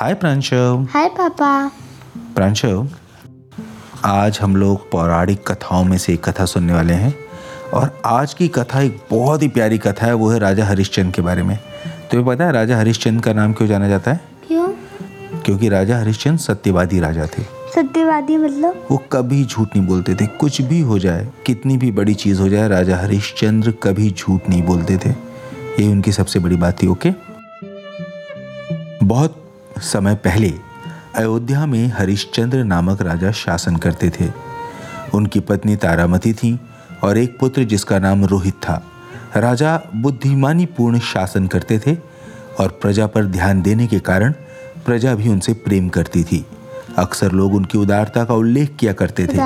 हाय प्रांशव हाय पापा प्रांशव आज हम लोग पौराणिक कथाओं में से एक कथा सुनने वाले हैं और आज की कथा एक बहुत ही प्यारी कथा है वो है राजा हरिश्चंद्र के बारे में। तुम्हें पता है राजा हरिश्चंद्र का नाम क्यों जाना जाता है? क्यों? क्योंकि राजा हरिश्चंद्र सत्यवादी राजा थे। सत्यवादी मतलब? वो कभी झूठ नहीं बोलते थे। कुछ भी हो जाए कितनी भी बड़ी चीज़ हो जाए राजा हरिश्चंद्र कभी झूठ नहीं बोलते थे। ये उनकी सबसे बड़ी बात थी ओके बहुत समय पहले अयोध्या में हरिश्चंद्र नामक राजा शासन करते थे। उनकी पत्नी तारामती थी और एक पुत्र जिसका नाम रोहित था। राजा बुद्धिमानी पूर्ण शासन करते थे और प्रजा पर ध्यान देने के कारण प्रजा भी उनसे प्रेम करती थी। अक्सर लोग उनकी उदारता का उल्लेख किया करते थे।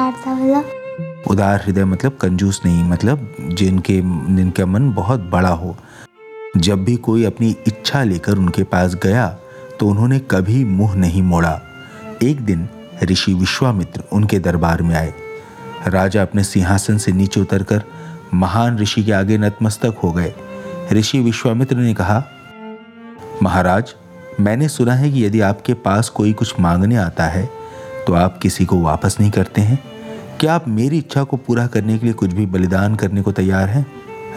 उदार हृदय मतलब कंजूस नहीं मतलब जिनके जिनका मन बहुत बड़ा हो। जब भी कोई अपनी इच्छा लेकर उनके पास गया तो उन्होंने कभी मुँह नहीं मोड़ा। एक दिन ऋषि विश्वामित्र उनके दरबार में आए। राजा अपने सिंहासन से नीचे उतरकर महान ऋषि के आगे नतमस्तक हो गए। ऋषि विश्वामित्र ने कहा, महाराज, मैंने सुना है कि यदि आपके पास कोई कुछ मांगने आता है तो आप किसी को वापस नहीं करते हैं। क्या आप मेरी इच्छा को पूरा करने के लिए कुछ भी बलिदान करने को तैयार हैं?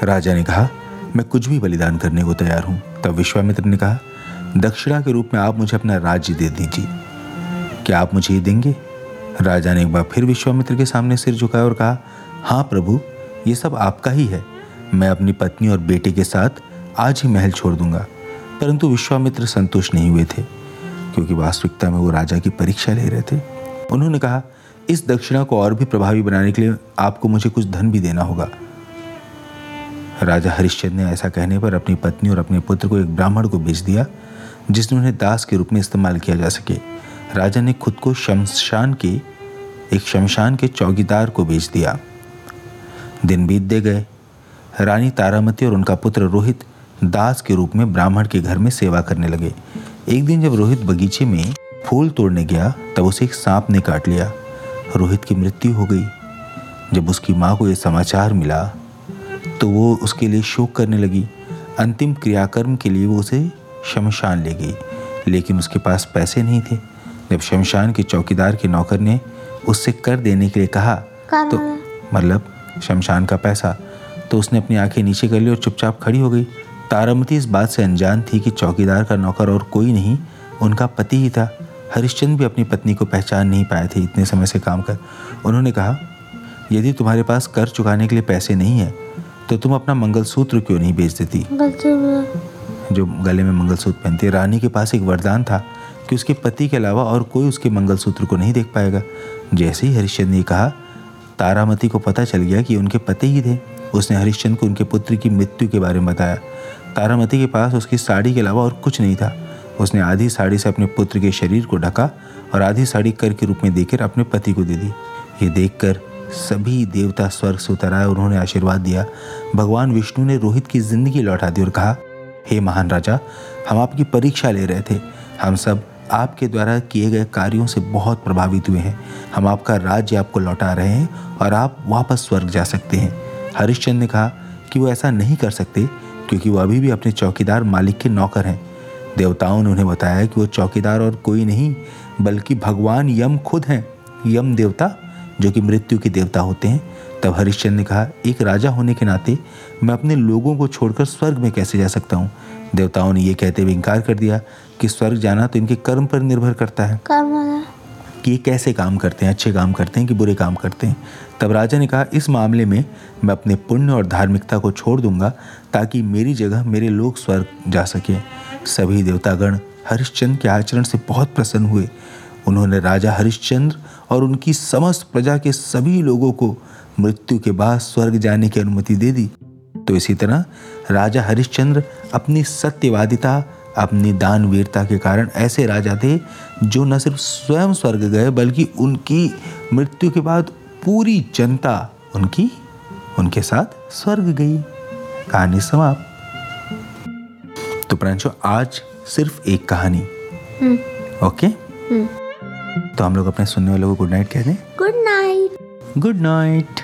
राजा ने कहा, मैं कुछ भी बलिदान करने को तैयार हूँ। तब विश्वामित्र ने कहा दक्षिणा के रूप में आप मुझे अपना राज्य दे दीजिए। क्या आप मुझे ये देंगे? राजा ने एक बार फिर विश्वामित्र के सामने सिर झुकाया और कहा हाँ प्रभु, ये सब आपका ही है। मैं अपनी पत्नी और बेटे के साथ आज ही महल छोड़ दूँगा। परंतु विश्वामित्र संतुष्ट नहीं हुए थे, क्योंकि वास्तविकता में वो राजा की परीक्षा ले रहे थे। उन्होंने कहा, इस दक्षिणा को और भी प्रभावी बनाने के लिए आपको मुझे कुछ धन भी देना होगा। राजा हरिश्चंद्र ने ऐसा कहने पर अपनी पत्नी और अपने पुत्र को एक ब्राह्मण को भेज दिया जिसने उन्हें दास के रूप में इस्तेमाल किया जा सके। राजा ने खुद को शमशान के, एक शमशान के चौकीदार को भेज दिया। दिन बीतते गए। रानी तारामती और उनका पुत्र रोहित दास के रूप में ब्राह्मण के घर में सेवा करने लगे। एक दिन जब रोहित बगीचे में फूल तोड़ने गया, तब उसे एक सांप ने काट लिया। रोहित की मृत्यु हो गई। जब उसकी माँ को यह समाचार मिला तो वो उसके लिए शोक करने लगी। अंतिम क्रियाकर्म के लिए वो उसे शमशान ले गई। लेकिन उसके पास पैसे नहीं थे। जब शमशान के चौकीदार के नौकर ने उससे कर देने के लिए कहा तो मतलब शमशान का पैसा तो उसने अपनी आँखें नीचे कर ली और चुपचाप खड़ी हो गई। तारामती इस बात से अनजान थी कि चौकीदार का नौकर और कोई नहीं उनका पति ही था। हरिश्चंद भी अपनी पत्नी को पहचान नहीं पाए थे इतने समय से काम कर। उन्होंने कहा यदि तुम्हारे पास कर चुकाने के लिए पैसे नहीं है तो तुम अपना मंगलसूत्र क्यों नहीं बेच देती? जो गले में मंगलसूत्र पहनती है। रानी के पास एक वरदान था कि उसके पति के अलावा और कोई उसके मंगलसूत्र को नहीं देख पाएगा। जैसे ही हरिश्चंद्र ने कहा, तारामती को पता चल गया कि उनके पति ही थे। उसने हरिश्चंद्र को उनके पुत्र की मृत्यु के बारे में बताया। तारामती के पास उसकी साड़ी के अलावा और कुछ नहीं था। उसने आधी साड़ी से अपने पुत्र के शरीर को ढका और आधी साड़ी कर के रूप में देकर अपने पति को दे दी। ये देखकर सभी देवता स्वर्ग से उतर आए उन्होंने आशीर्वाद दिया। भगवान विष्णु ने रोहित की ज़िंदगी लौटा दी और कहा हे महान राजा, हम आपकी परीक्षा ले रहे थे। हम सब आपके द्वारा किए गए कार्यों से बहुत प्रभावित हुए हैं। हम आपका राज्य आपको लौटा रहे हैं और आप वापस स्वर्ग जा सकते हैं। हरिश्चंद्र ने कहा कि वो ऐसा नहीं कर सकते, क्योंकि वो अभी भी अपने चौकीदार मालिक के नौकर हैं। देवताओं ने उन्हें बताया कि वो चौकीदार और कोई नहीं, बल्कि भगवान यम खुद हैं। यम देवता जो कि मृत्यु के देवता होते हैं। तब हरिश्चंद्र ने कहा एक राजा होने के नाते मैं अपने लोगों को छोड़कर स्वर्ग में कैसे जा सकता हूँ? देवताओं ने ये कहते हुए इनकार कर दिया कि स्वर्ग जाना तो इनके कर्म पर निर्भर करता है। कर्म कि ये कैसे काम करते हैं अच्छे काम करते हैं कि बुरे काम करते हैं। तब राजा ने कहा इस मामले में मैं अपने पुण्य और धार्मिकता को छोड़ दूँगा ताकि मेरी जगह मेरे लोग स्वर्ग जा सकें। सभी देवतागण हरिश्चंद्र के आचरण से बहुत प्रसन्न हुए। उन्होंने राजा हरिश्चंद्र और उनकी समस्त प्रजा के सभी लोगों को मृत्यु के बाद स्वर्ग जाने की अनुमति दे दी। तो इसी तरह राजा हरिश्चंद्र अपनी सत्यवादिता अपनी दानवीरता के कारण ऐसे राजा थे जो न सिर्फ़ स्वयं स्वर्ग गए बल्कि उनकी मृत्यु के बाद पूरी जनता उनकी उनके साथ स्वर्ग गई। कहानी समाप्त। तो प्रांशु आज सिर्फ़ एक कहानी। ओके? तो हम लोग अपने सुनने वालों को गुड नाइट कहते हैं गुड नाइट गुड नाइट